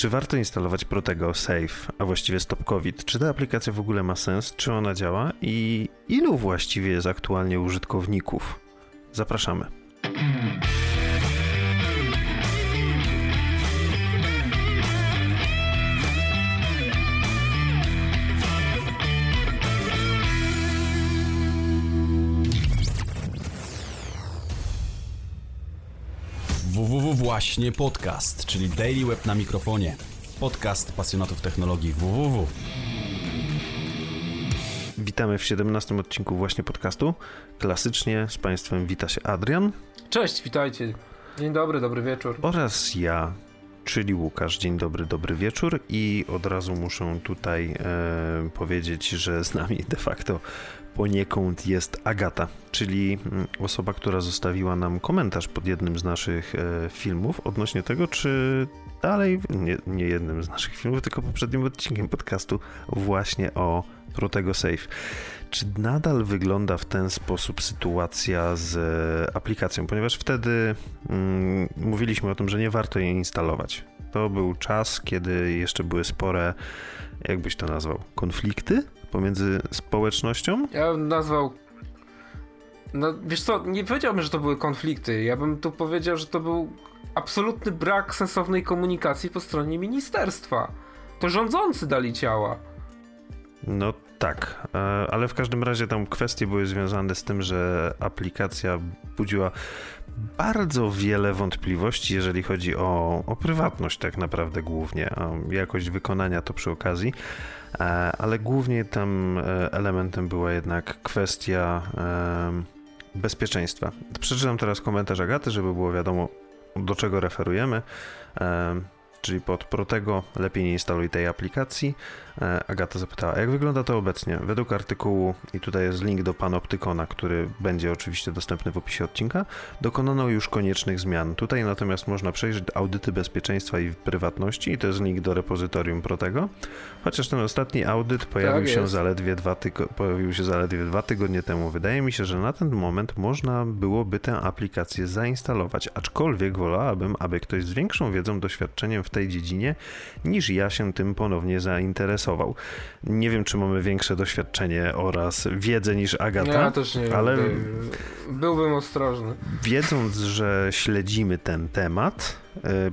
Czy warto instalować Protego Safe, a właściwie Stop COVID? Czy ta aplikacja w ogóle ma sens? Czy ona działa? I ilu właściwie jest aktualnie użytkowników? Zapraszamy. Właśnie podcast, czyli Daily Web na mikrofonie. Podcast pasjonatów technologii www. Witamy w 17 odcinku właśnie podcastu. Klasycznie z Państwem wita się Adrian. Cześć, witajcie. Dzień dobry, dobry wieczór. Oraz ja, czyli Łukasz. Dzień dobry, dobry wieczór. I od razu muszę tutaj e, powiedzieć, że z nami de facto poniekąd jest Agata, czyli mm, osoba, która zostawiła nam komentarz pod jednym z naszych e, filmów odnośnie tego, czy dalej, nie, nie jednym z naszych filmów, tylko poprzednim odcinkiem podcastu właśnie o Protego Safe. Czy nadal wygląda w ten sposób sytuacja z e, aplikacją? Ponieważ wtedy mm, mówiliśmy o tym, że nie warto jej instalować. To był czas, kiedy jeszcze były spore, jakbyś to nazwał, konflikty pomiędzy społecznością? Ja bym nazwał. No wiesz co, nie powiedziałbym, że to były konflikty. Ja bym tu powiedział, że to był absolutny brak sensownej komunikacji po stronie ministerstwa. To rządzący dali ciała. No tak, e, ale w każdym razie tam kwestie były związane z tym, że aplikacja budziła bardzo wiele wątpliwości, jeżeli chodzi o, o prywatność, tak naprawdę głównie, jakość wykonania to przy okazji, e, ale głównie tam e, elementem była jednak kwestia bezpieczeństwa. Przeczytam teraz komentarz Agaty, żeby było wiadomo, do czego referujemy czyli pod Protego, lepiej nie instaluj tej aplikacji. E, Agata zapytała, jak wygląda to obecnie? Według artykułu, i tutaj jest link do Panoptykona, który będzie oczywiście dostępny w opisie odcinka, dokonano już koniecznych zmian. Tutaj natomiast można przejrzeć audyty bezpieczeństwa i prywatności i to jest link do repozytorium Protego. Chociaż ten ostatni audyt pojawił, tak się, zaledwie dwa tygo- pojawił się zaledwie dwa tygodnie temu. Wydaje mi się, że na ten moment można byłoby tę aplikację zainstalować, aczkolwiek wolałabym, aby ktoś z większą wiedzą, doświadczeniem w tej dziedzinie niż ja się tym ponownie zainteresował. Nie wiem, czy mamy większe doświadczenie oraz wiedzę niż Agata. Ja też nie ale byłbym ostrożny. Wiedząc, że śledzimy ten temat, e,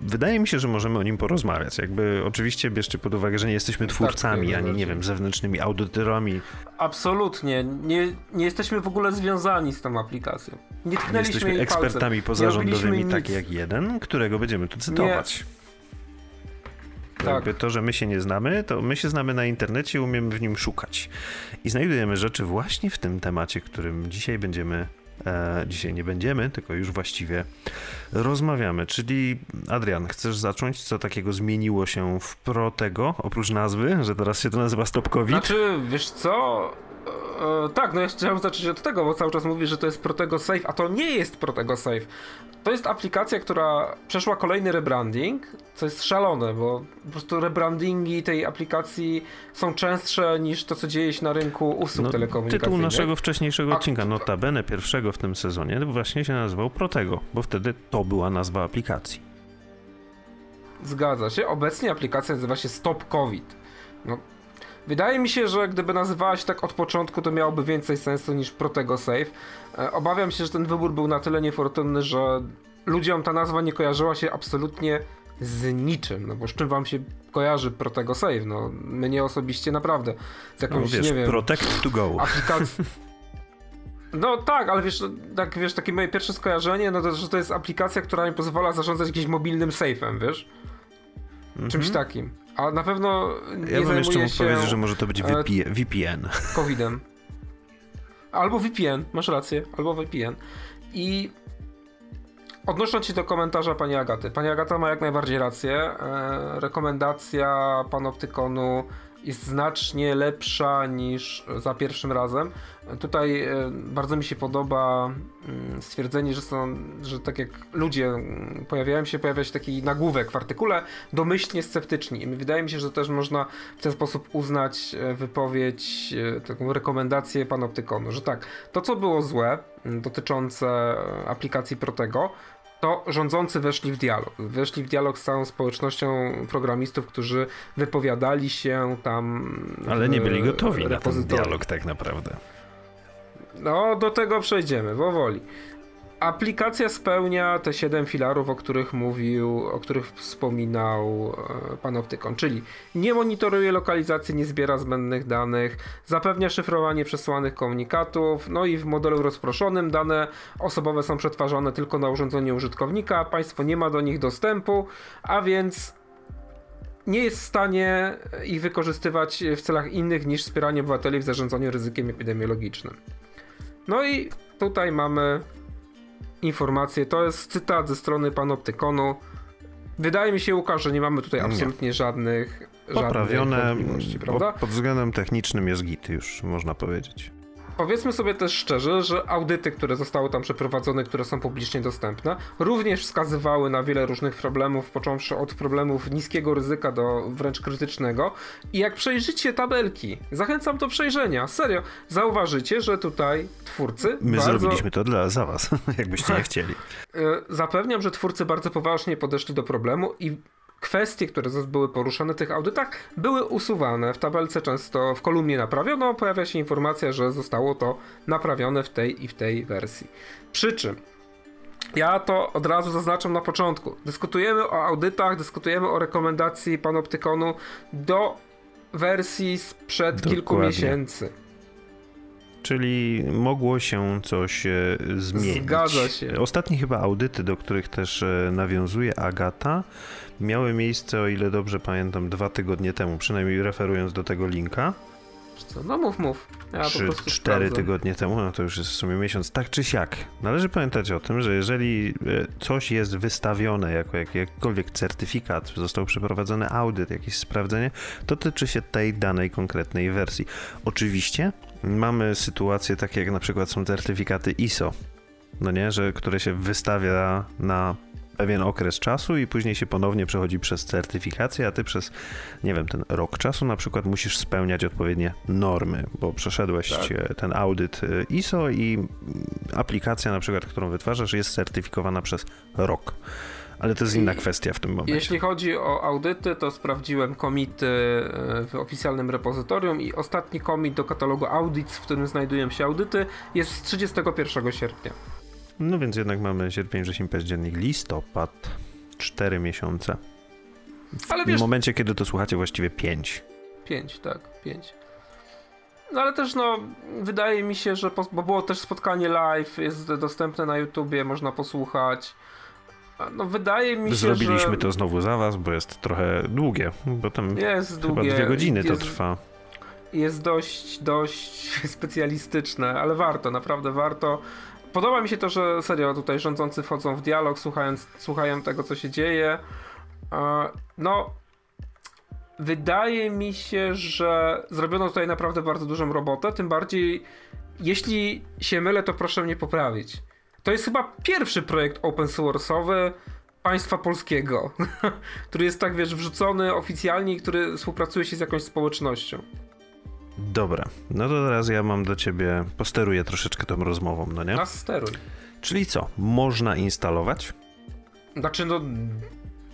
wydaje mi się, że możemy o nim porozmawiać. Jakby oczywiście bierzcie pod uwagę, że nie jesteśmy tak, twórcami, tak, ani nie wiem, zewnętrznymi audytorami. Absolutnie. Nie, nie jesteśmy w ogóle związani z tą aplikacją. Nie tknęliśmy Jesteśmy ekspertami palcem. pozarządowymi, tak jak jeden, którego będziemy tu cytować. Nie. Tak. Jakby to, że my się nie znamy, to my się znamy na internecie i umiemy w nim szukać. I znajdujemy rzeczy właśnie w tym temacie, którym dzisiaj będziemy E, dzisiaj nie będziemy, tylko już właściwie rozmawiamy. Czyli Adrian, chcesz zacząć? Co takiego zmieniło się w pro tego, oprócz nazwy, że teraz się to nazywa Stop COVID? Znaczy, wiesz co? E, tak, no ja chciałem zacząć od tego, bo cały czas mówisz, że to jest Protego Safe, a to nie jest Protego Safe. To jest aplikacja, która przeszła kolejny rebranding, co jest szalone, bo po prostu rebrandingi tej aplikacji są częstsze niż to, co dzieje się na rynku usług no, telekomunikacyjnych. Tytuł naszego wcześniejszego odcinka, notabene pierwszego w tym sezonie, właśnie się nazywał Protego, bo wtedy to była nazwa aplikacji. Zgadza się. Obecnie aplikacja nazywa się Stop COVID. No, Wydaje mi się, że gdyby nazywała się tak od początku, to miałoby więcej sensu niż Protego Save. E, obawiam się, że ten wybór był na tyle niefortunny, że ludziom ta nazwa nie kojarzyła się absolutnie z niczym, no bo z czym wam się kojarzy Protego Save? No, mnie osobiście naprawdę z jakąś, no, wiesz, nie wiem... Protect to go. Aplikacji... No tak, ale wiesz, tak, wiesz, takie moje pierwsze skojarzenie, no to, że to jest aplikacja, która mi pozwala zarządzać jakimś mobilnym safe'em, wiesz? Czymś mhm. takim. A na pewno nie Ja bym jeszcze mógł powiedzieć, że może to być VPN. COVID-em. Albo VPN, masz rację, albo VPN. I odnosząc się do komentarza pani Agaty. Pani Agata ma jak najbardziej rację. E, rekomendacja panoptykonu jest znacznie lepsza niż za pierwszym razem. Tutaj e, bardzo mi się podoba mm, stwierdzenie, że są, że tak jak ludzie mm, pojawiają się, pojawia się taki nagłówek w artykule, domyślnie sceptyczni. I wydaje mi się, że też można w ten sposób uznać e, wypowiedź, e, taką rekomendację panoptykonu, że tak, to co było złe mm, dotyczące aplikacji Protego, to rządzący weszli w dialog. Weszli w dialog z całą społecznością programistów, którzy wypowiadali się tam. Ale nie byli gotowi na ten dialog, tak naprawdę. No, do tego przejdziemy, powoli. Aplikacja spełnia te 7 filarów, o których mówił, o których wspominał e, pan Optykon, czyli nie monitoruje lokalizacji, nie zbiera zbędnych danych, zapewnia szyfrowanie przesłanych komunikatów, no i w modelu rozproszonym dane osobowe są przetwarzane tylko na urządzeniu użytkownika, państwo nie ma do nich dostępu, a więc nie jest w stanie ich wykorzystywać w celach innych niż wspieranie obywateli w zarządzaniu ryzykiem epidemiologicznym. No i tutaj mamy informacje. To jest cytat ze strony panoptykonu. Wydaje mi się, Łukasz, że nie mamy tutaj absolutnie nie. żadnych. Poprawione. Żadnych prawda? Pod względem technicznym jest git, już można powiedzieć. Powiedzmy sobie też szczerze, że audyty, które zostały tam przeprowadzone, które są publicznie dostępne, również wskazywały na wiele różnych problemów, począwszy od problemów niskiego ryzyka do wręcz krytycznego. I jak przejrzycie tabelki, zachęcam do przejrzenia, serio, zauważycie, że tutaj twórcy. My bardzo... zrobiliśmy to dla za was, jakbyście nie chcieli. E, zapewniam, że twórcy bardzo poważnie podeszli do problemu i kwestie, które były poruszane w tych audytach, były usuwane. W tabelce często w kolumnie naprawiono, pojawia się informacja, że zostało to naprawione w tej i w tej wersji. Przy czym ja to od razu zaznaczam na początku. Dyskutujemy o audytach, dyskutujemy o rekomendacji panoptykonu do wersji sprzed Dokładnie. kilku miesięcy. Czyli mogło się coś e, zmienić. Zgadza się. Ostatnie chyba audyty, do których też e, nawiązuje Agata, miały miejsce, o ile dobrze pamiętam, dwa tygodnie temu, przynajmniej referując do tego linka. Co? No mów, mów. Ja Trzy, cztery tygodnie temu, no to już jest w sumie miesiąc, tak czy siak. Należy pamiętać o tym, że jeżeli e, coś jest wystawione jako jak, jakikolwiek certyfikat, został przeprowadzony audyt, jakieś sprawdzenie, to tyczy się tej danej konkretnej wersji. Oczywiście mamy sytuacje takie jak na przykład są certyfikaty ISO, no nie, że które się wystawia na pewien okres czasu i później się ponownie przechodzi przez certyfikację, a ty przez, nie wiem, ten rok czasu na przykład musisz spełniać odpowiednie normy, bo przeszedłeś tak. E, ten audyt e, ISO i aplikacja na przykład, którą wytwarzasz jest certyfikowana przez rok. Ale to jest inna kwestia w tym momencie. Jeśli chodzi o audyty, to sprawdziłem komity e, w oficjalnym repozytorium i ostatni komit do katalogu Audits, w którym znajdują się audyty, jest z 31 sierpnia. No więc jednak mamy sierpień, wrzesień, październik, listopad. Cztery miesiące. W ale wiesz, momencie, kiedy to słuchacie, właściwie pięć. Pięć, tak, pięć. No ale też no, wydaje mi się, że po, bo było też spotkanie live, jest dostępne na YouTubie, można posłuchać. No wydaje mi się, Zrobiliśmy że... to znowu za was, bo jest trochę długie, bo tam jest chyba długie. dwie godziny jest, to trwa. Jest dość, dość specjalistyczne, ale warto, naprawdę warto podoba mi się to, że serio tutaj rządzący wchodzą w dialog, słuchając, słuchają tego, co się dzieje. No, wydaje mi się, że zrobiono tutaj naprawdę bardzo dużą robotę, tym bardziej jeśli się mylę, to proszę mnie poprawić. To jest chyba pierwszy projekt open source'owy państwa polskiego, który jest tak, wiesz, wrzucony oficjalnie i który współpracuje się z jakąś społecznością. Dobra, no to teraz ja mam do ciebie, posteruję troszeczkę tą rozmową, no nie? Na steruj. Czyli co, można instalować? Znaczy, no,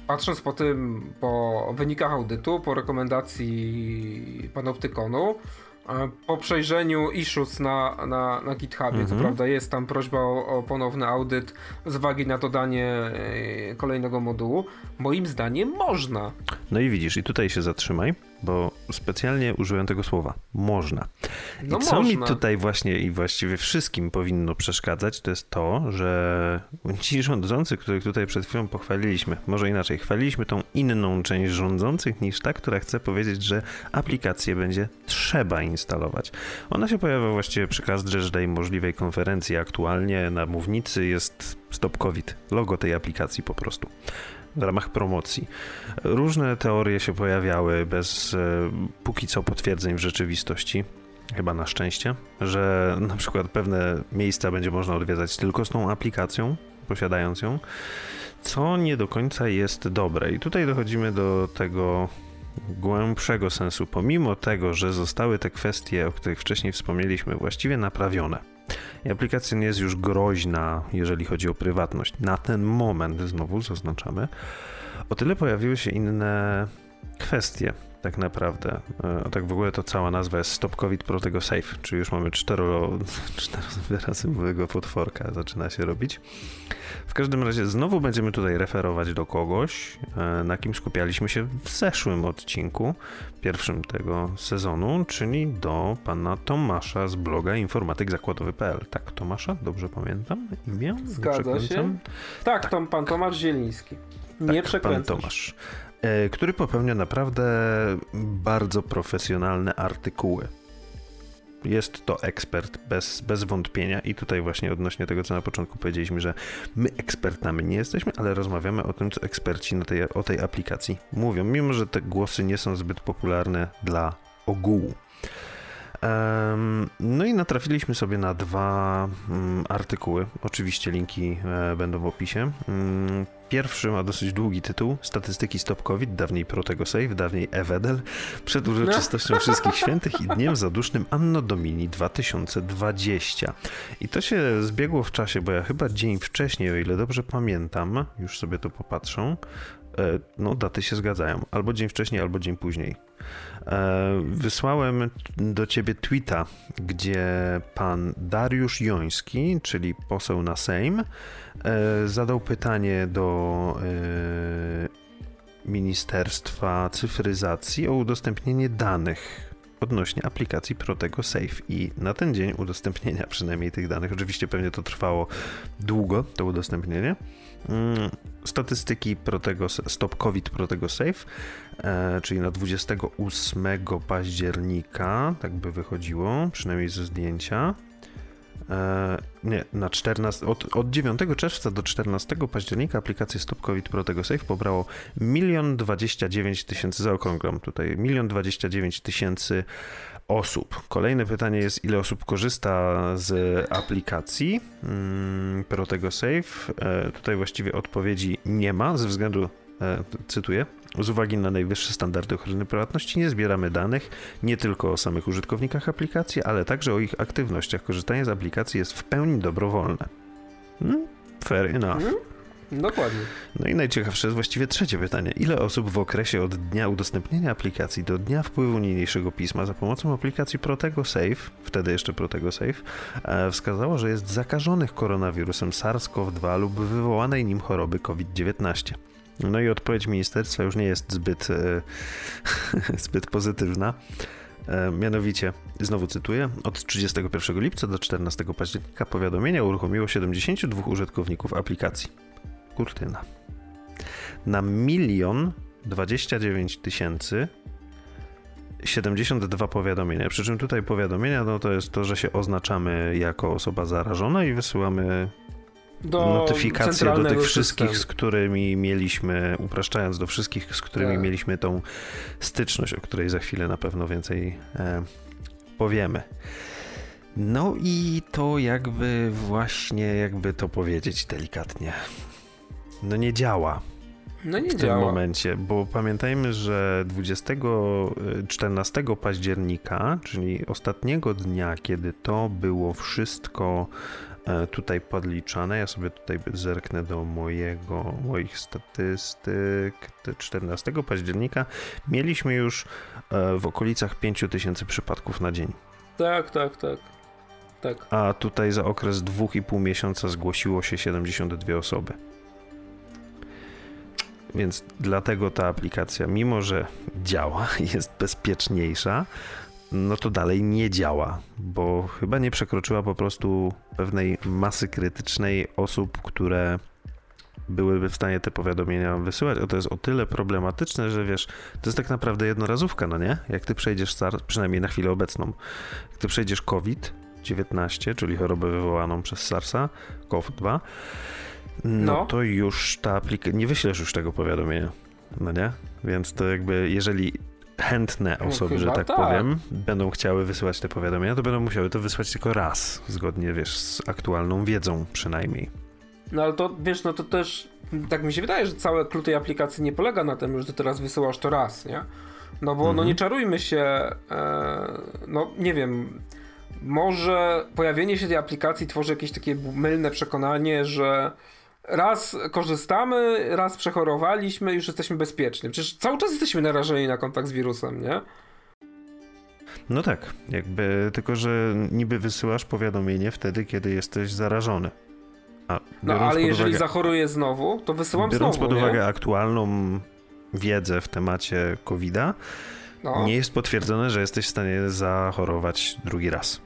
patrząc po tym, po wynikach audytu, po rekomendacji panoptykonu, po przejrzeniu issues na, na, na GitHubie, mhm. co prawda jest tam prośba o, o, ponowny audyt z uwagi na dodanie e, kolejnego modułu, moim zdaniem można. No i widzisz, i tutaj się zatrzymaj, bo specjalnie użyłem tego słowa. Można. I no co można. mi tutaj właśnie i właściwie wszystkim powinno przeszkadzać, to jest to, że ci rządzący, których tutaj przed chwilą pochwaliliśmy, może inaczej, chwaliliśmy tą inną część rządzących niż ta, która chce powiedzieć, że aplikację będzie trzeba instalować. Ona się pojawia właściwie przy każdej możliwej konferencji. Aktualnie na mównicy jest Stop COVID, logo tej aplikacji po prostu w ramach promocji. Różne teorie się pojawiały bez e, póki co potwierdzeń w rzeczywistości. Chyba na szczęście, że na przykład pewne miejsca będzie można odwiedzać tylko z tą aplikacją, posiadając ją, co nie do końca jest dobre. I tutaj dochodzimy do tego głębszego sensu, pomimo tego, że zostały te kwestie, o których wcześniej wspomnieliśmy, właściwie naprawione I aplikacja nie jest już groźna, jeżeli chodzi o prywatność. Na ten moment, znowu zaznaczamy, o tyle pojawiły się inne kwestie tak naprawdę. A tak w ogóle to cała nazwa jest Stop COVID Protego Safe, czyli już mamy cztero, czterowyrazowego potworka, zaczyna się robić. W każdym razie znowu będziemy tutaj referować do kogoś, e, na kim skupialiśmy się w zeszłym odcinku, pierwszym tego sezonu, czyli do pana Tomasza z bloga informatykzakładowy.pl. Tak, Tomasza? Dobrze pamiętam imię? Zgadza się. Tak, tak. pan Tomasz Zieliński. Nie tak, Pan Tomasz. E, który popełnia naprawdę bardzo profesjonalne artykuły. Jest to ekspert bez, bez wątpienia i tutaj właśnie odnośnie tego, co na początku powiedzieliśmy, że my ekspertami nie jesteśmy, ale rozmawiamy o tym, co eksperci na tej, o tej aplikacji mówią, mimo że te głosy nie są zbyt popularne dla ogółu. No i natrafiliśmy sobie na dwa mm, artykuły. Oczywiście linki e, będą w opisie. Pierwszy ma dosyć długi tytuł. Statystyki Stop COVID, dawniej Protego Save, dawniej Evedel, przed uroczystością no. Wszystkich Świętych i Dniem Zadusznym Anno Domini 2020. I to się zbiegło w czasie, bo ja chyba dzień wcześniej, o ile dobrze pamiętam, już sobie to popatrzę, no daty się zgadzają. Albo dzień wcześniej, albo dzień później. E, wysłałem do ciebie tweeta, gdzie pan Dariusz Joński, czyli poseł na Sejm, e, zadał pytanie do e, Ministerstwa Cyfryzacji o udostępnienie danych odnośnie aplikacji Protego Safe i na ten dzień udostępnienia przynajmniej tych danych, oczywiście pewnie to trwało długo, to udostępnienie, mm, statystyki Protego, Stop COVID Protego Safe, e, czyli na 28 października, tak by wychodziło, przynajmniej ze zdjęcia. E, nie, na 14, od, od 9 czerwca do 14 października aplikację Stop COVID Protego Safe pobrało 1 29 tysięcy, zaokrąglam tutaj, 1 29 tysięcy osób. Kolejne pytanie jest, ile osób korzysta z aplikacji mm, Protego Safe? E, tutaj właściwie odpowiedzi nie ma, ze względu, cytuję, z uwagi na najwyższe standardy ochrony prywatności nie zbieramy danych nie tylko o samych użytkownikach aplikacji, ale także o ich aktywnościach. Korzystanie z aplikacji jest w pełni dobrowolne. Hmm? Fair enough. Hmm? Dokładnie. No i najciekawsze jest właściwie trzecie pytanie. Ile osób w okresie od dnia udostępnienia aplikacji do dnia wpływu niniejszego pisma za pomocą aplikacji Protego Safe, wtedy jeszcze Protego Safe, e, wskazało, że jest zakażonych koronawirusem SARS-CoV-2 lub wywołanej nim choroby COVID-19? No i odpowiedź ministerstwa już nie jest zbyt, e, zbyt pozytywna. E, mianowicie, znowu cytuję, od 31 lipca do 14 października powiadomienia uruchomiło 72 użytkowników aplikacji. Kurtyna. Na milion 29 tysięcy 72 powiadomienia. Przy czym tutaj powiadomienia no to jest to, że się oznaczamy jako osoba zarażona i wysyłamy do notyfikacje do tych wszystkich, systemu. z którymi mieliśmy, upraszczając do wszystkich, z którymi tak. mieliśmy tą styczność, o której za chwilę na pewno więcej e, powiemy. No i to jakby właśnie, jakby to powiedzieć delikatnie, no nie działa. No nie w działa. tym momencie, bo pamiętajmy, że 20, 14 e, października, czyli ostatniego dnia, kiedy to było wszystko tutaj podliczane. Ja sobie tutaj zerknę do mojego, moich statystyk. 14 października mieliśmy już e, w okolicach 5000 przypadków na dzień. Tak, tak, tak. tak. A tutaj za okres 2,5 miesiąca zgłosiło się 72 osoby. Więc dlatego ta aplikacja, mimo że działa, jest bezpieczniejsza, no to dalej nie działa, bo chyba nie przekroczyła po prostu pewnej masy krytycznej osób, które byłyby w stanie te powiadomienia wysyłać. O to jest o tyle problematyczne, że wiesz, to jest tak naprawdę jednorazówka, no nie? Jak ty przejdziesz SARS, przynajmniej na chwilę obecną, jak ty przejdziesz COVID-19, czyli chorobę wywołaną przez SARS-a, COVID-2, no, no, to już ta aplikacja, nie wyślesz już tego powiadomienia, no nie? Więc to jakby, jeżeli chętne no, osoby, no, że tak, tak, powiem, będą chciały wysyłać te powiadomienia, to będą musiały to wysłać tylko raz, zgodnie, wiesz, z aktualną wiedzą przynajmniej. No ale to, wiesz, no to też, tak mi się wydaje, że całe klucz tej aplikacji nie polega na tym, że ty teraz wysyłasz to raz, nie? No bo, mhm. no nie czarujmy się, e, no nie wiem, może pojawienie się tej aplikacji tworzy jakieś takie mylne przekonanie, że raz korzystamy, raz przechorowaliśmy, już jesteśmy bezpieczni. Przecież cały czas jesteśmy narażeni na kontakt z wirusem, nie? No tak, jakby tylko, że niby wysyłasz powiadomienie wtedy, kiedy jesteś zarażony. A no ale jeżeli uwagę, zachoruję znowu, to wysyłam biorąc znowu. Biorąc pod uwagę nie? aktualną wiedzę w temacie COVID-a, no. nie jest potwierdzone, że jesteś w stanie zachorować drugi raz.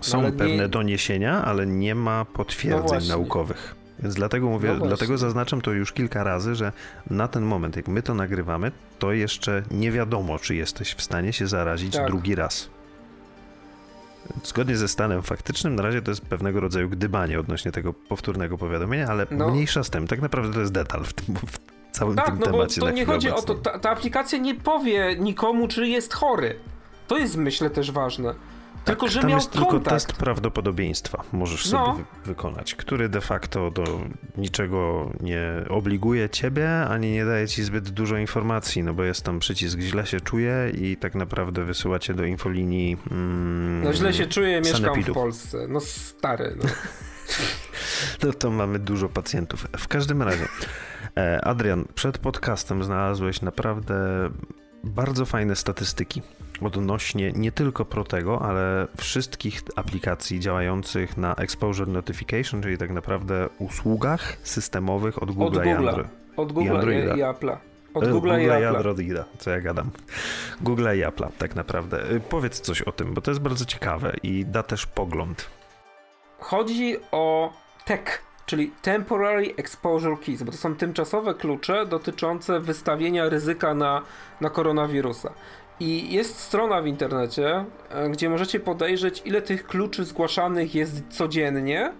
Są no, pewne nie... doniesienia, ale nie ma potwierdzeń no naukowych. Więc dlatego mówię, no dlatego zaznaczam to już kilka razy, że na ten moment, jak my to nagrywamy, to jeszcze nie wiadomo, czy jesteś w stanie się zarazić tak. drugi raz. Zgodnie ze stanem faktycznym, na razie to jest pewnego rodzaju gdybanie odnośnie tego powtórnego powiadomienia, ale no. mniejsza z tym. Tak naprawdę to jest detal w, tym, w całym tak, tym no temacie. Bo to nie chodzi o to, ta, ta aplikacja nie powie nikomu, czy jest chory. To jest myślę też ważne. Tylko, tak, że tam miał jest kontakt. tylko test prawdopodobieństwa możesz no. sobie wy wykonać, który de facto do niczego nie obliguje ciebie, ani nie daje ci zbyt dużo informacji, no bo jest tam przycisk źle się czuje i tak naprawdę wysyła cię do infolinii mm, No źle się czuję, mieszkam w Polsce. No stary, no. no to mamy dużo pacjentów. W każdym razie, e, Adrian, przed podcastem znalazłeś naprawdę bardzo fajne statystyki odnośnie nie tylko Protego, ale wszystkich aplikacji działających na Exposure Notification, czyli tak naprawdę usługach systemowych od Google i Android. Od Google i, i Apple'a. Od e, Google, i, Androida, co ja gadam. Google i Apple'a tak naprawdę. E, powiedz coś o tym, bo to jest bardzo ciekawe i da też pogląd. Chodzi o tech, czyli Temporary Exposure Keys, bo to są tymczasowe klucze dotyczące wystawienia ryzyka na, na koronawirusa. I jest strona w internecie, e, gdzie możecie podejrzeć, ile tych kluczy zgłaszanych jest codziennie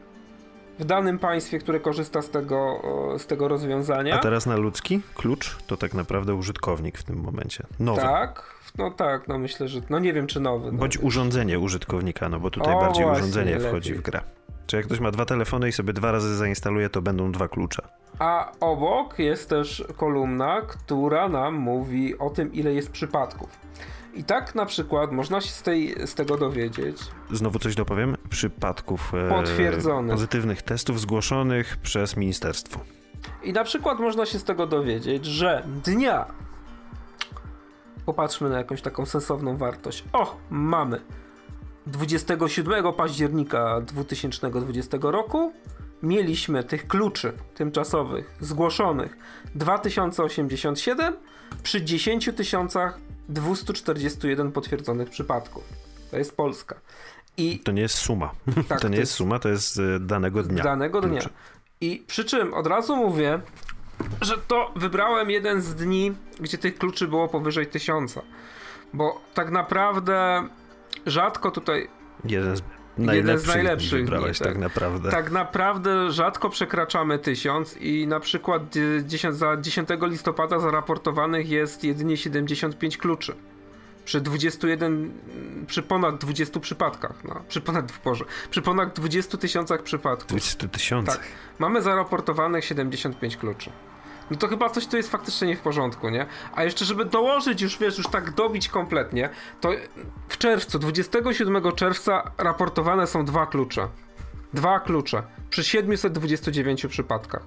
w danym państwie, które korzysta z tego, z tego rozwiązania. A teraz na ludzki klucz to tak naprawdę użytkownik w tym momencie. Nowy. Tak, no tak, no myślę, że. No nie wiem, czy nowy. No Bądź urządzenie użytkownika, no bo tutaj o, bardziej urządzenie wchodzi lepiej. w grę. Czy jak ktoś ma dwa telefony i sobie dwa razy zainstaluje, to będą dwa klucze. A obok jest też kolumna, która nam mówi o tym, ile jest przypadków. I tak na przykład można się z, tej, z tego dowiedzieć. Znowu coś dopowiem. Przypadków e, potwierdzonych. pozytywnych testów zgłoszonych przez ministerstwo. I na przykład można się z tego dowiedzieć, że dnia. Popatrzmy na jakąś taką sensowną wartość. O, mamy. 27 października 2020 roku mieliśmy tych kluczy tymczasowych zgłoszonych 2087 przy 10 241 potwierdzonych przypadków. To jest Polska. I to nie jest suma. Tak, to nie to jest suma, to jest e, danego dnia. Danego dnia. I przy czym od razu mówię, że to wybrałem jeden z dni, gdzie tych kluczy było powyżej tysiąca. Bo tak naprawdę rzadko tutaj. Jeden z jeden z najlepszych wybrałeś tak. tak. naprawdę. Tak naprawdę rzadko przekraczamy tysiąc i na przykład 10, za 10 listopada zaraportowanych jest jedynie 75 kluczy. Przy 21, przy ponad 20 przypadkach, no, przy ponad, Boże, przy ponad 20 tysiącach przypadków. 20 tysiącach. Tak, mamy zaraportowanych 75 kluczy no to chyba coś tu jest faktycznie nie w porządku, nie? A jeszcze, żeby dołożyć już, wiesz, już tak dobić kompletnie, to w czerwcu, 27 czerwca raportowane są dwa klucze. Dwa klucze przy 729 przypadkach.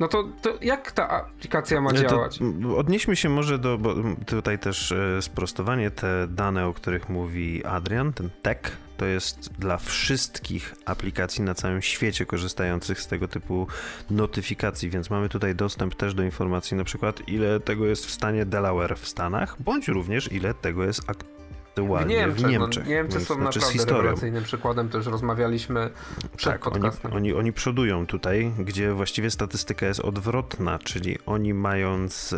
No to, to jak ta aplikacja ma działać? odnieśmy się może do, bo tutaj też e, sprostowanie, te dane, o których mówi Adrian, ten tech, to jest dla wszystkich aplikacji na całym świecie korzystających z tego typu notyfikacji, więc mamy tutaj dostęp też do informacji na przykład ile tego jest w stanie Delaware w Stanach, bądź również ile tego jest aktualnie w Niemczech. W Niemczech. No, Niemcy są naprawdę rewelacyjnym przykładem, też rozmawialiśmy przed tak, podcastem. Oni, oni, oni przodują tutaj, gdzie właściwie statystyka jest odwrotna, czyli oni mając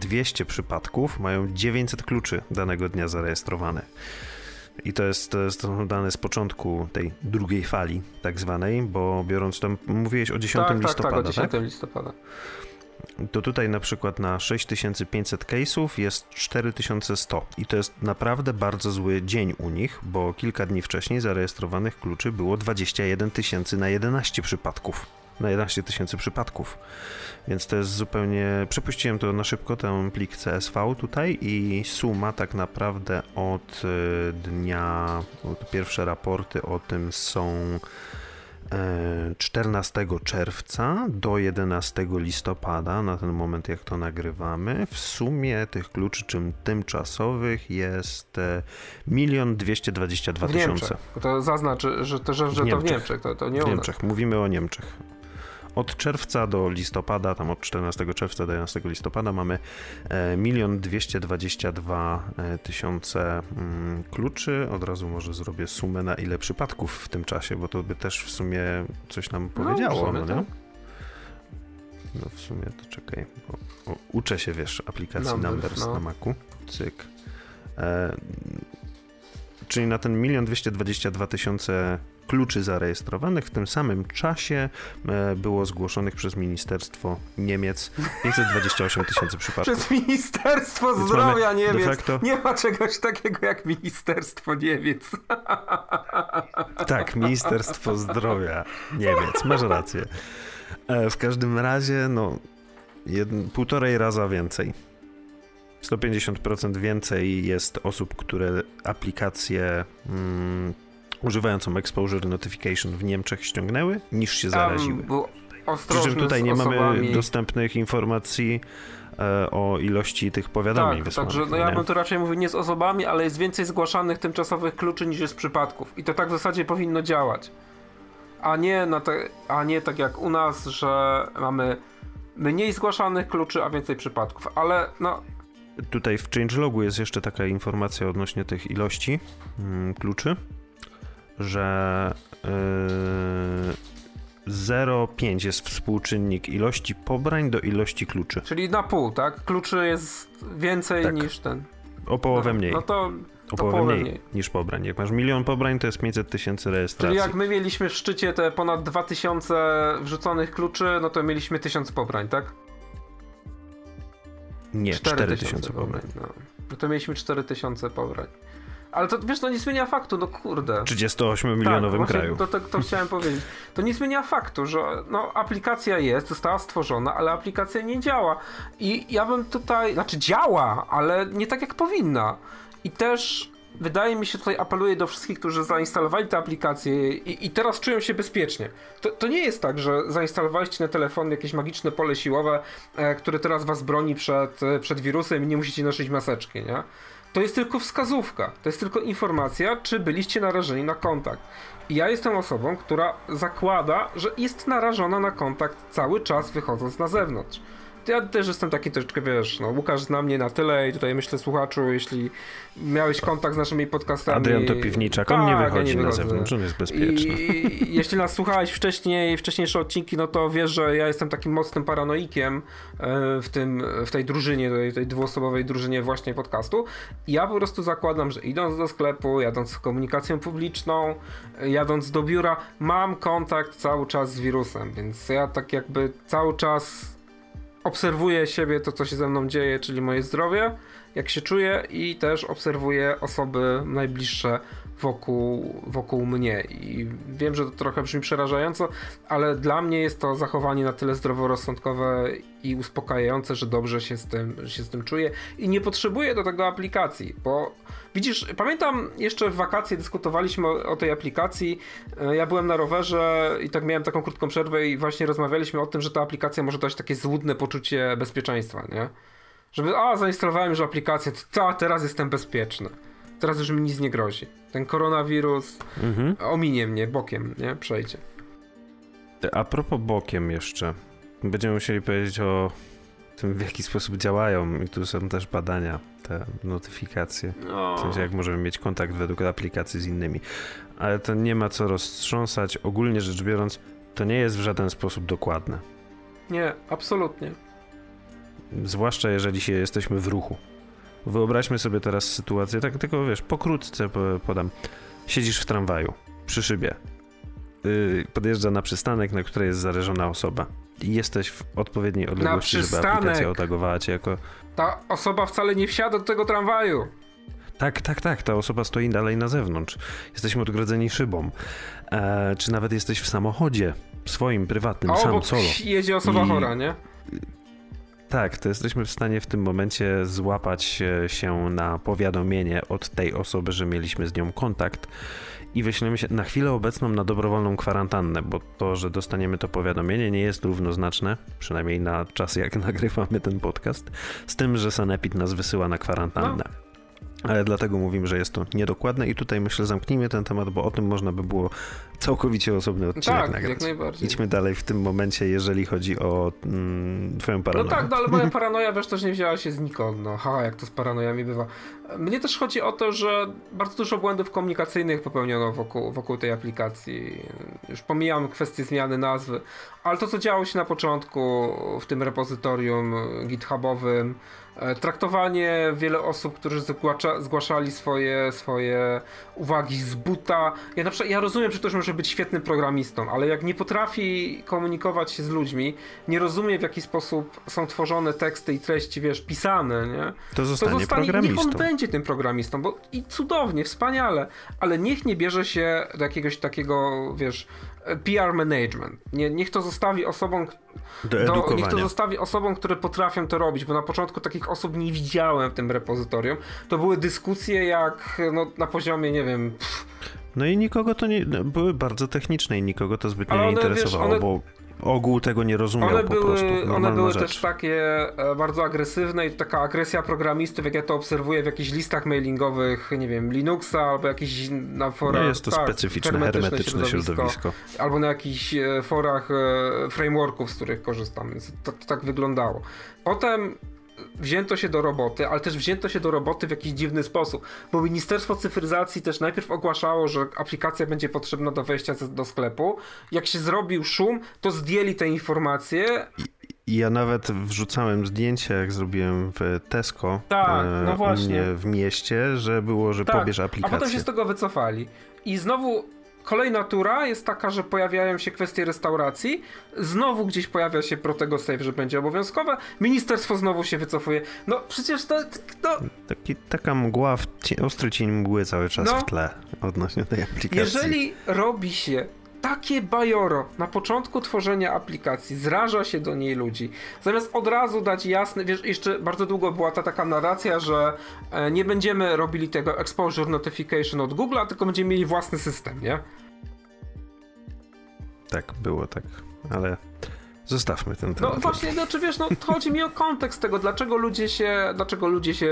200 e, przypadków, mają 900 kluczy danego dnia zarejestrowane. I to jest, to jest to dane z początku tej drugiej fali, tak zwanej, bo biorąc tam, mówiłeś o 10 tak, listopada, tak? Tak, o 10 tak? listopada. To tutaj na przykład na 6500 case'ów jest 4100 i to jest naprawdę bardzo zły dzień u nich, bo kilka dni wcześniej zarejestrowanych kluczy było 21 tysięcy na 11 przypadków. na 11 tysięcy przypadków. Więc to jest zupełnie. Przepuściłem to na szybko, ten plik CSV tutaj i suma tak naprawdę od y, dnia. Pierwsze raporty o tym są 14 e, czerwca do 11 listopada, na ten moment jak to nagrywamy. W sumie tych kluczy czym tymczasowych jest 1 222 tysiące. To zaznaczy, że, to, że, że w to w Niemczech, to, to nie w Niemczech, mówimy o Niemczech od czerwca do listopada, tam od 14 czerwca do 11 listopada mamy 1 222 e, tysiące mm, kluczy. Od razu może zrobię sumę na ile przypadków w tym czasie, bo to by też w sumie coś nam no, powiedziało, no, no nie? Tak. No w sumie to czekaj, bo, bo uczę się, wiesz, aplikacji Numbers, Numbers no. na Macu. Cyk. E, czyli na ten 1 222 tysiące kluczy zarejestrowanych w tym samym czasie e, było zgłoszonych przez Ministerstwo Niemiec 528 tysięcy przypadków. Przez Ministerstwo Więc Zdrowia Niemiec. Facto... Nie ma czegoś takiego jak Ministerstwo Niemiec. Tak, Ministerstwo Zdrowia Niemiec. Masz rację. E, w każdym razie, no, półtorej raza więcej. 150% więcej jest osób, które aplikacje mm, używającą Exposure Notification w Niemczech ściągnęły, niż się zaraziły. Przy czym tutaj nie mamy dostępnych informacji e, o ilości tych powiadomień tak, Także no ja bym to raczej mówił nie z osobami, ale jest więcej zgłaszanych tymczasowych kluczy niż jest przypadków. I to tak w zasadzie powinno działać. A nie, te, a nie tak jak u nas, że mamy mniej zgłaszanych kluczy, a więcej przypadków. Ale no, Tutaj w changelogu jest jeszcze taka informacja odnośnie tych ilości mm, kluczy że yy, 0,5 jest współczynnik ilości pobrań do ilości kluczy. Czyli na pół, tak? Kluczy jest więcej tak. niż ten. O połowę no, mniej. No to o połowę mniej, mniej, niż pobrań. Jak masz milion pobrań, to jest 500 tysięcy rejestracji. Czyli jak my mieliśmy w szczycie te ponad 2000 wrzuconych kluczy, no to mieliśmy 1000 pobrań, tak? Nie, 4000 pobrań. No. no to mieliśmy 4000 pobrań. Ale to wiesz, to nie zmienia faktu, no kurde. 38-milionowym tak, kraju. To, to, to chciałem powiedzieć. To nie zmienia faktu, że no, aplikacja jest, została stworzona, ale aplikacja nie działa. I ja bym tutaj, znaczy działa, ale nie tak jak powinna. I też wydaje mi się, tutaj apeluję do wszystkich, którzy zainstalowali tę aplikację i, i teraz czują się bezpiecznie. To, to, nie jest tak, że zainstalowaliście na telefon jakieś magiczne pole siłowe, e, które teraz was broni przed, przed wirusem i nie musicie nosić maseczki, nie? To jest tylko wskazówka, to jest tylko informacja, czy byliście narażeni na kontakt. Ja jestem osobą, która zakłada, że jest narażona na kontakt cały czas wychodząc na zewnątrz ja też jestem taki troszeczkę, wiesz, no Łukasz zna mnie na tyle i tutaj myślę słuchaczu, jeśli miałeś kontakt z naszymi podcastami... Adrian to piwniczak, on tak, nie wychodzi ja nie na zewnątrz, on jest bezpieczny. I jeśli nas słuchałeś wcześniej, wcześniejsze odcinki, no to wiesz, że ja jestem takim mocnym paranoikiem e, w tym, w tej drużynie, tej, tej dwuosobowej drużynie właśnie podcastu. I ja po prostu zakładam, że idąc do sklepu, jadąc z komunikacją publiczną, jadąc do biura, mam kontakt cały czas z wirusem, więc ja tak jakby cały czas obserwuję siebie, to co się ze mną dzieje, czyli moje zdrowie, jak się czuję i też obserwuję osoby najbliższe wokół, wokół mnie. I wiem, że to trochę brzmi przerażająco, ale dla mnie jest to zachowanie na tyle zdroworozsądkowe i uspokajające, że dobrze się z tym, się z tym czuję i nie potrzebuję do tego aplikacji, bo widzisz, pamiętam jeszcze w wakacje dyskutowaliśmy o, o tej aplikacji. E, ja byłem na rowerze i tak miałem taką krótką przerwę i właśnie rozmawialiśmy o tym, że ta aplikacja może dać takie złudne poczucie bezpieczeństwa, nie? Żeby, a, zainstalowałem już aplikację, to teraz jestem bezpieczny. Teraz już mi nic nie grozi. Ten koronawirus mhm. ominie mnie bokiem, nie? Przejdzie. A propos bokiem jeszcze. Będziemy musieli powiedzieć o tym, w jaki sposób działają. I tu są też badania, te notyfikacje. W sensie, jak możemy mieć kontakt według aplikacji z innymi. Ale to nie ma co roztrząsać. Ogólnie rzecz biorąc, to nie jest w żaden sposób dokładne. Nie, absolutnie. Zwłaszcza jeżeli się jesteśmy w ruchu. Wyobraźmy sobie teraz sytuację, tak tylko wiesz, pokrótce podam. Siedzisz w tramwaju, przy szybie. Yy, podjeżdża na przystanek, na której jest zależona osoba. I jesteś w odpowiedniej odległości, żeby aplikacja otagowała cię jako... Ta osoba wcale nie wsiada do tego tramwaju. Tak, tak, tak, ta osoba stoi dalej na zewnątrz. Jesteśmy odgrodzeni szybą. E, czy nawet jesteś w samochodzie, swoim, prywatnym, A sam, obok solo. jedzie osoba I- chora, nie? Tak, to jesteśmy w stanie w tym momencie złapać e, się na powiadomienie od tej osoby, że mieliśmy z nią kontakt i wyślemy się na chwilę obecną na dobrowolną kwarantannę, bo to, że dostaniemy to powiadomienie nie jest równoznaczne, przynajmniej na czas jak nagrywamy ten podcast, z tym, że Sanepid nas wysyła na kwarantannę. Ale dlatego mówimy, że jest to niedokładne i tutaj myślę zamknijmy ten temat, bo o tym można by było całkowicie osobny odcinek Tak, nagrać. jak najbardziej. Idźmy dalej w tym momencie, jeżeli chodzi o mm, twoją No paranoję. tak, no ale moja paranoja, wiesz, też nie wzięła się znikąd, no ha, jak to z paranojami bywa. Mnie też chodzi o to, że bardzo dużo błędów komunikacyjnych popełniono wokół, wokół tej aplikacji. Już pomijam kwestię zmiany nazwy, ale to, co działo się na początku w tym repozytorium githubowym, traktowanie wiele osób, którzy zgłasza, zgłaszali swoje, swoje uwagi z buta. Ja, na przykład, ja rozumiem, że ktoś może być świetnym programistą, ale jak nie potrafi komunikować się z ludźmi, nie rozumie w jaki sposób są tworzone teksty i treści, wiesz, pisane, nie? To To zostanie, zostanie, niech programistą. on będzie tym programistą, bo i cudownie, wspaniale, ale niech nie bierze się do jakiegoś takiego, wiesz, PR management. Nie, niech to zostawi osobom, Do niech to zostawi osobom, które potrafią to robić, bo na początku takich osób nie widziałem w tym repozytorium. To były dyskusje jak no, na poziomie, nie wiem, pff, No i nikogo to nie. no, Były bardzo techniczne i nikogo to zbytnio nie one, wiesz, interesowało, one- bo ogół tego nie rozumiał One po były, prostu. one były rzecz. też takie e, bardzo agresywne i taka agresja programistów, jak ja to obserwuję w jakichś listach mailingowych, nie wiem, Linuxa albo jakichś na forach. No jest to tak, specyficzne, hermetyczne środowisko. Albo na jakichś e, forach e, frameworków, z których korzystam, więc to, to tak wyglądało. Potem wzięto się do roboty, ale też wzięto się do roboty w jakiś dziwny sposób, bo Ministerstwo Cyfryzacji też najpierw ogłaszało, że aplikacja będzie potrzebna do wejścia do sklepu. Jak się zrobił szum, to zdjęli te informacje ja nawet wrzucałem zdjęcia, jak zrobiłem w Tesco Tak, e, no właśnie. w mieście, że było, że pobierz a aplikację. potem się z tego wycofali. I znowu kolejna tura jest taka, że pojawiają się kwestie restauracji, znowu gdzieś pojawia się protego save, że będzie obowiązkowe, ministerstwo znowu się wycofuje. No przecież to, no, Taki, taka mgła, w cie, ostry cień mgły cały czas No. w tle odnośnie tej aplikacji. jeżeli robi się takie bajoro na początku tworzenia aplikacji, zraża się do niej ludzi, zamiast od razu dać jasny, wiesz, jeszcze bardzo długo była ta taka narracja, że e, nie będziemy robili tego exposure notification od Google'a, tylko będziemy mieli własny system, nie? Tak, było tak, ale zostawmy ten No temat. właśnie, znaczy wiesz, no chodzi mi o kontekst tego, dlaczego ludzie się, dlaczego ludzie się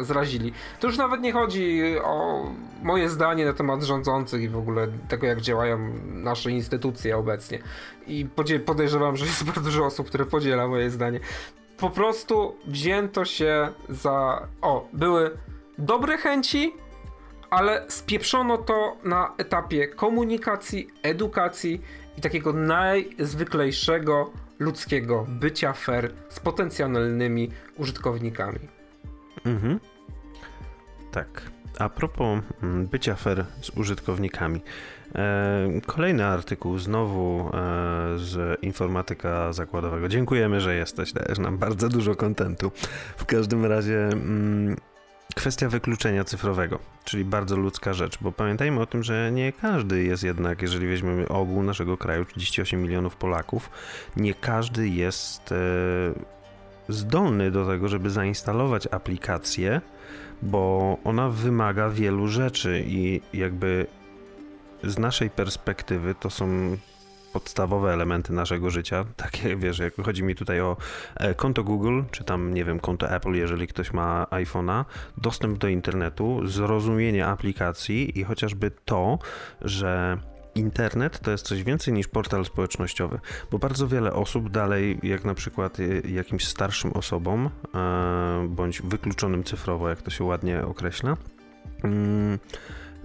e, zrazili. To już nawet nie chodzi o moje zdanie na temat rządzących i w ogóle tego, jak działają nasze instytucje obecnie. I podejrzewam, że jest bardzo dużo osób, które podziela moje zdanie. Po prostu wzięto się za... O, były dobre chęci, ale spieprzono to na etapie komunikacji, edukacji i takiego najzwyklejszego ludzkiego bycia fair z potencjalnymi użytkownikami. Mhm. Tak. A propos mm, bycia fair z użytkownikami. E, kolejny artykuł znowu e, z informatyka zakładowego. Dziękujemy, że jesteś. Dajesz nam bardzo dużo kontentu. W każdym razie mm, kwestia wykluczenia cyfrowego, czyli bardzo ludzka rzecz, bo pamiętajmy o tym, że nie każdy jest jednak, jeżeli weźmiemy ogół naszego kraju, 38 milionów Polaków, nie każdy jest e, zdolny do tego, żeby zainstalować aplikację, bo ona wymaga wielu rzeczy i jakby z naszej perspektywy to są podstawowe elementy naszego życia. Takie, wiesz, jak chodzi mi tutaj o e, konto Google, czy tam, nie wiem, konto Apple, jeżeli ktoś ma iPhone'a, dostęp do internetu, zrozumienie aplikacji i chociażby to, że internet to jest coś więcej niż portal społecznościowy, bo bardzo wiele osób dalej, jak na przykład y, jakimś starszym osobom, e, bądź wykluczonym cyfrowo, jak to się ładnie określa, mm,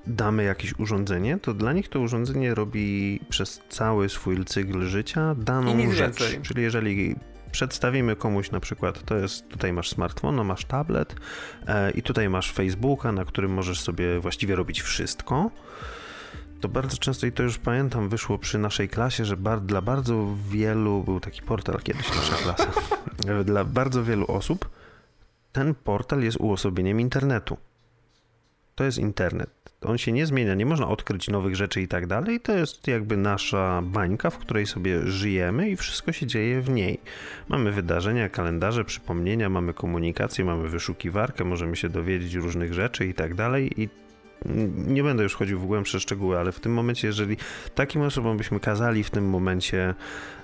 damy jakieś urządzenie, to dla nich to urządzenie robi przez cały swój cykl życia daną rzecz. więcej. Czyli jeżeli przedstawimy komuś na przykład, to jest, tutaj masz smartfon, no masz tablet e, i tutaj masz Facebooka, na którym możesz sobie właściwie robić wszystko, to bardzo często, i to już pamiętam, wyszło przy naszej klasie, że bar, dla bardzo wielu, był taki portal kiedyś, nasza klasa, dla bardzo wielu osób ten portal jest uosobieniem internetu. To jest internet. On się nie zmienia, nie można odkryć nowych rzeczy i tak dalej. To jest jakby nasza bańka, w której sobie żyjemy i wszystko się dzieje w niej. Mamy wydarzenia, kalendarze, przypomnienia, mamy komunikację, mamy wyszukiwarkę, możemy się dowiedzieć różnych rzeczy i tak dalej. I nie będę już chodził w głębsze szczegóły, ale w tym momencie, jeżeli takim osobom byśmy kazali w tym momencie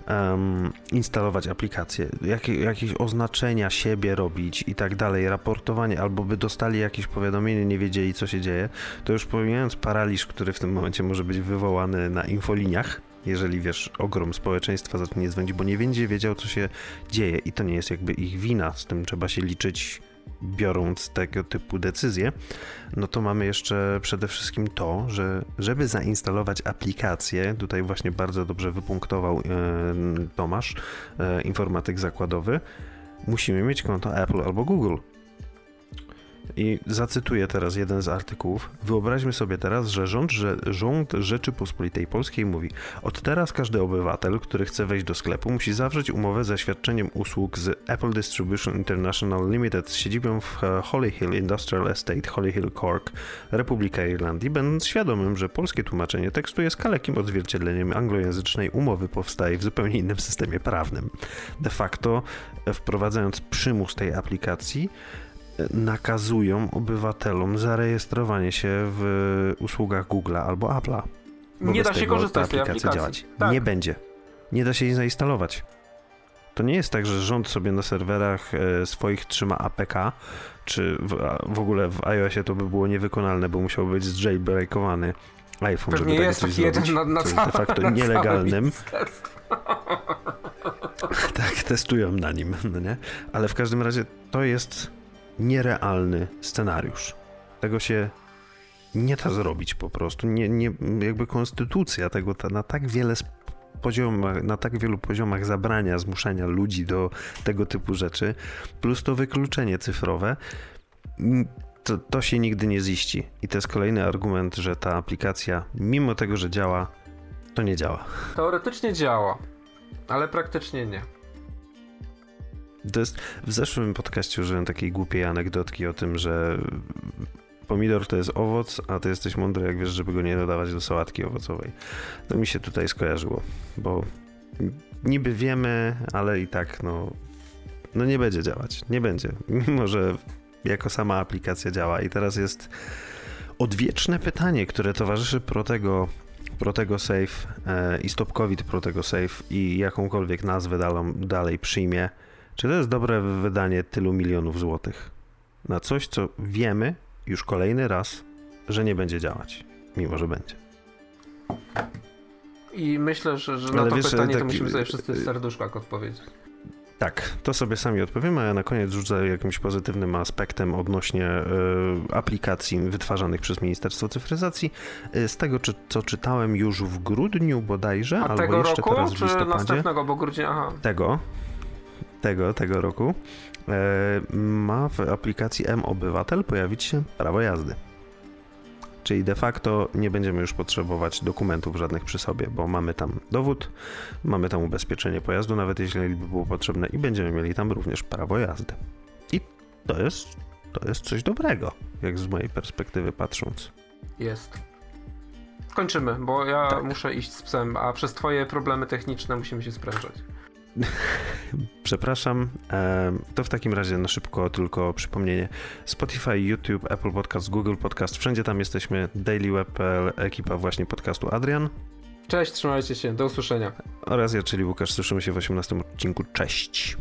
um, instalować aplikacje, jakie, jakieś oznaczenia siebie robić i tak dalej, raportowanie, albo by dostali jakieś powiadomienie, nie wiedzieli co się dzieje, to już pomijając paraliż, który w tym momencie może być wywołany na infoliniach, jeżeli wiesz, ogrom społeczeństwa zacznie dzwonić, bo nie będzie wiedział, co się dzieje i to nie jest jakby ich wina, z tym trzeba się liczyć biorąc tego typu decyzje, no to mamy jeszcze przede wszystkim to, że żeby zainstalować aplikację, tutaj właśnie bardzo dobrze wypunktował e, Tomasz, e, informatyk zakładowy, musimy mieć konto Apple albo Google. I zacytuję teraz jeden z artykułów. Wyobraźmy sobie teraz, że rząd, że rząd Rzeczypospolitej Polskiej mówi: Od teraz każdy obywatel, który chce wejść do sklepu, musi zawrzeć umowę ze świadczeniem usług z Apple Distribution International Limited z siedzibą w Holly Hill Industrial Estate, Holly Hill Cork, Republika Irlandii, będąc świadomym, że polskie tłumaczenie tekstu jest kalekim odzwierciedleniem anglojęzycznej umowy powstaje w zupełnie innym systemie prawnym. De facto, wprowadzając przymus tej aplikacji, nakazują obywatelom zarejestrowanie się w usługach Google'a albo Apple'a. Nie da się korzystać z tej aplikacji. Działać. Tak. Nie będzie. Nie da się jej zainstalować. To nie jest tak, że rząd sobie na serwerach e, swoich trzyma APK, czy w, w ogóle w iOSie to by było niewykonalne, bo musiał być zjailbreakowany iPhone, Pewnie żeby jest takie coś zrobić, na, na jest de facto nielegalnym. tak, testują na nim, no nie? Ale w każdym razie to jest nierealny scenariusz. Tego się nie da zrobić po prostu. Nie, nie, jakby konstytucja tego ta, na tak wiele poziomach, na tak wielu poziomach zabrania, zmuszania ludzi do tego typu rzeczy, plus to wykluczenie cyfrowe, to, to się nigdy nie ziści. I to jest kolejny argument, że ta aplikacja, mimo tego, że działa, to nie działa. Teoretycznie działa, ale praktycznie nie. To jest, w zeszłym podcaście użyłem takiej głupiej anegdotki o tym, że pomidor to jest owoc, a ty jesteś mądry, jak wiesz, żeby go nie dodawać do sałatki owocowej. To mi się tutaj skojarzyło, bo niby wiemy, ale i tak, no, no nie będzie działać. Nie będzie. Mimo, że jako sama aplikacja działa. I teraz jest odwieczne pytanie, które towarzyszy Protego, Protego Safe e, i Stop COVID Protego Safe i jakąkolwiek nazwę dalą, dalej przyjmie czy to jest dobre wydanie tylu milionów złotych na coś, co wiemy już kolejny raz, że nie będzie działać, mimo że będzie? I myślę, że, że na to wiesz, pytanie tak, to musimy sobie wszyscy w serduszkach odpowiedzieć. Tak, to sobie sami odpowiemy, a ja na koniec rzucę jakimś pozytywnym aspektem odnośnie y, aplikacji wytwarzanych przez Ministerstwo Cyfryzacji. Y, z tego, czy, co czytałem już w grudniu bodajże, a albo jeszcze roku, teraz w listopadzie. następnego, bo grudzień, aha. Tego, tego, tego roku e, ma w aplikacji M-Obywatel pojawić się prawo jazdy. Czyli de facto nie będziemy już potrzebować dokumentów żadnych przy sobie, bo mamy tam dowód, mamy tam ubezpieczenie pojazdu, nawet jeśli by było potrzebne, i będziemy mieli tam również prawo jazdy. I to jest, to jest coś dobrego, jak z mojej perspektywy patrząc. Jest. Kończymy, bo ja tak. muszę iść z psem, a przez twoje problemy techniczne musimy się sprężać. Przepraszam. To w takim razie na szybko tylko przypomnienie. Spotify, YouTube, Apple Podcast, Google Podcast, wszędzie tam jesteśmy. Daily Web, ekipa właśnie podcastu Adrian. Cześć, trzymajcie się, do usłyszenia. Oraz ja, czyli Łukasz, słyszymy się w 18 odcinku. Cześć.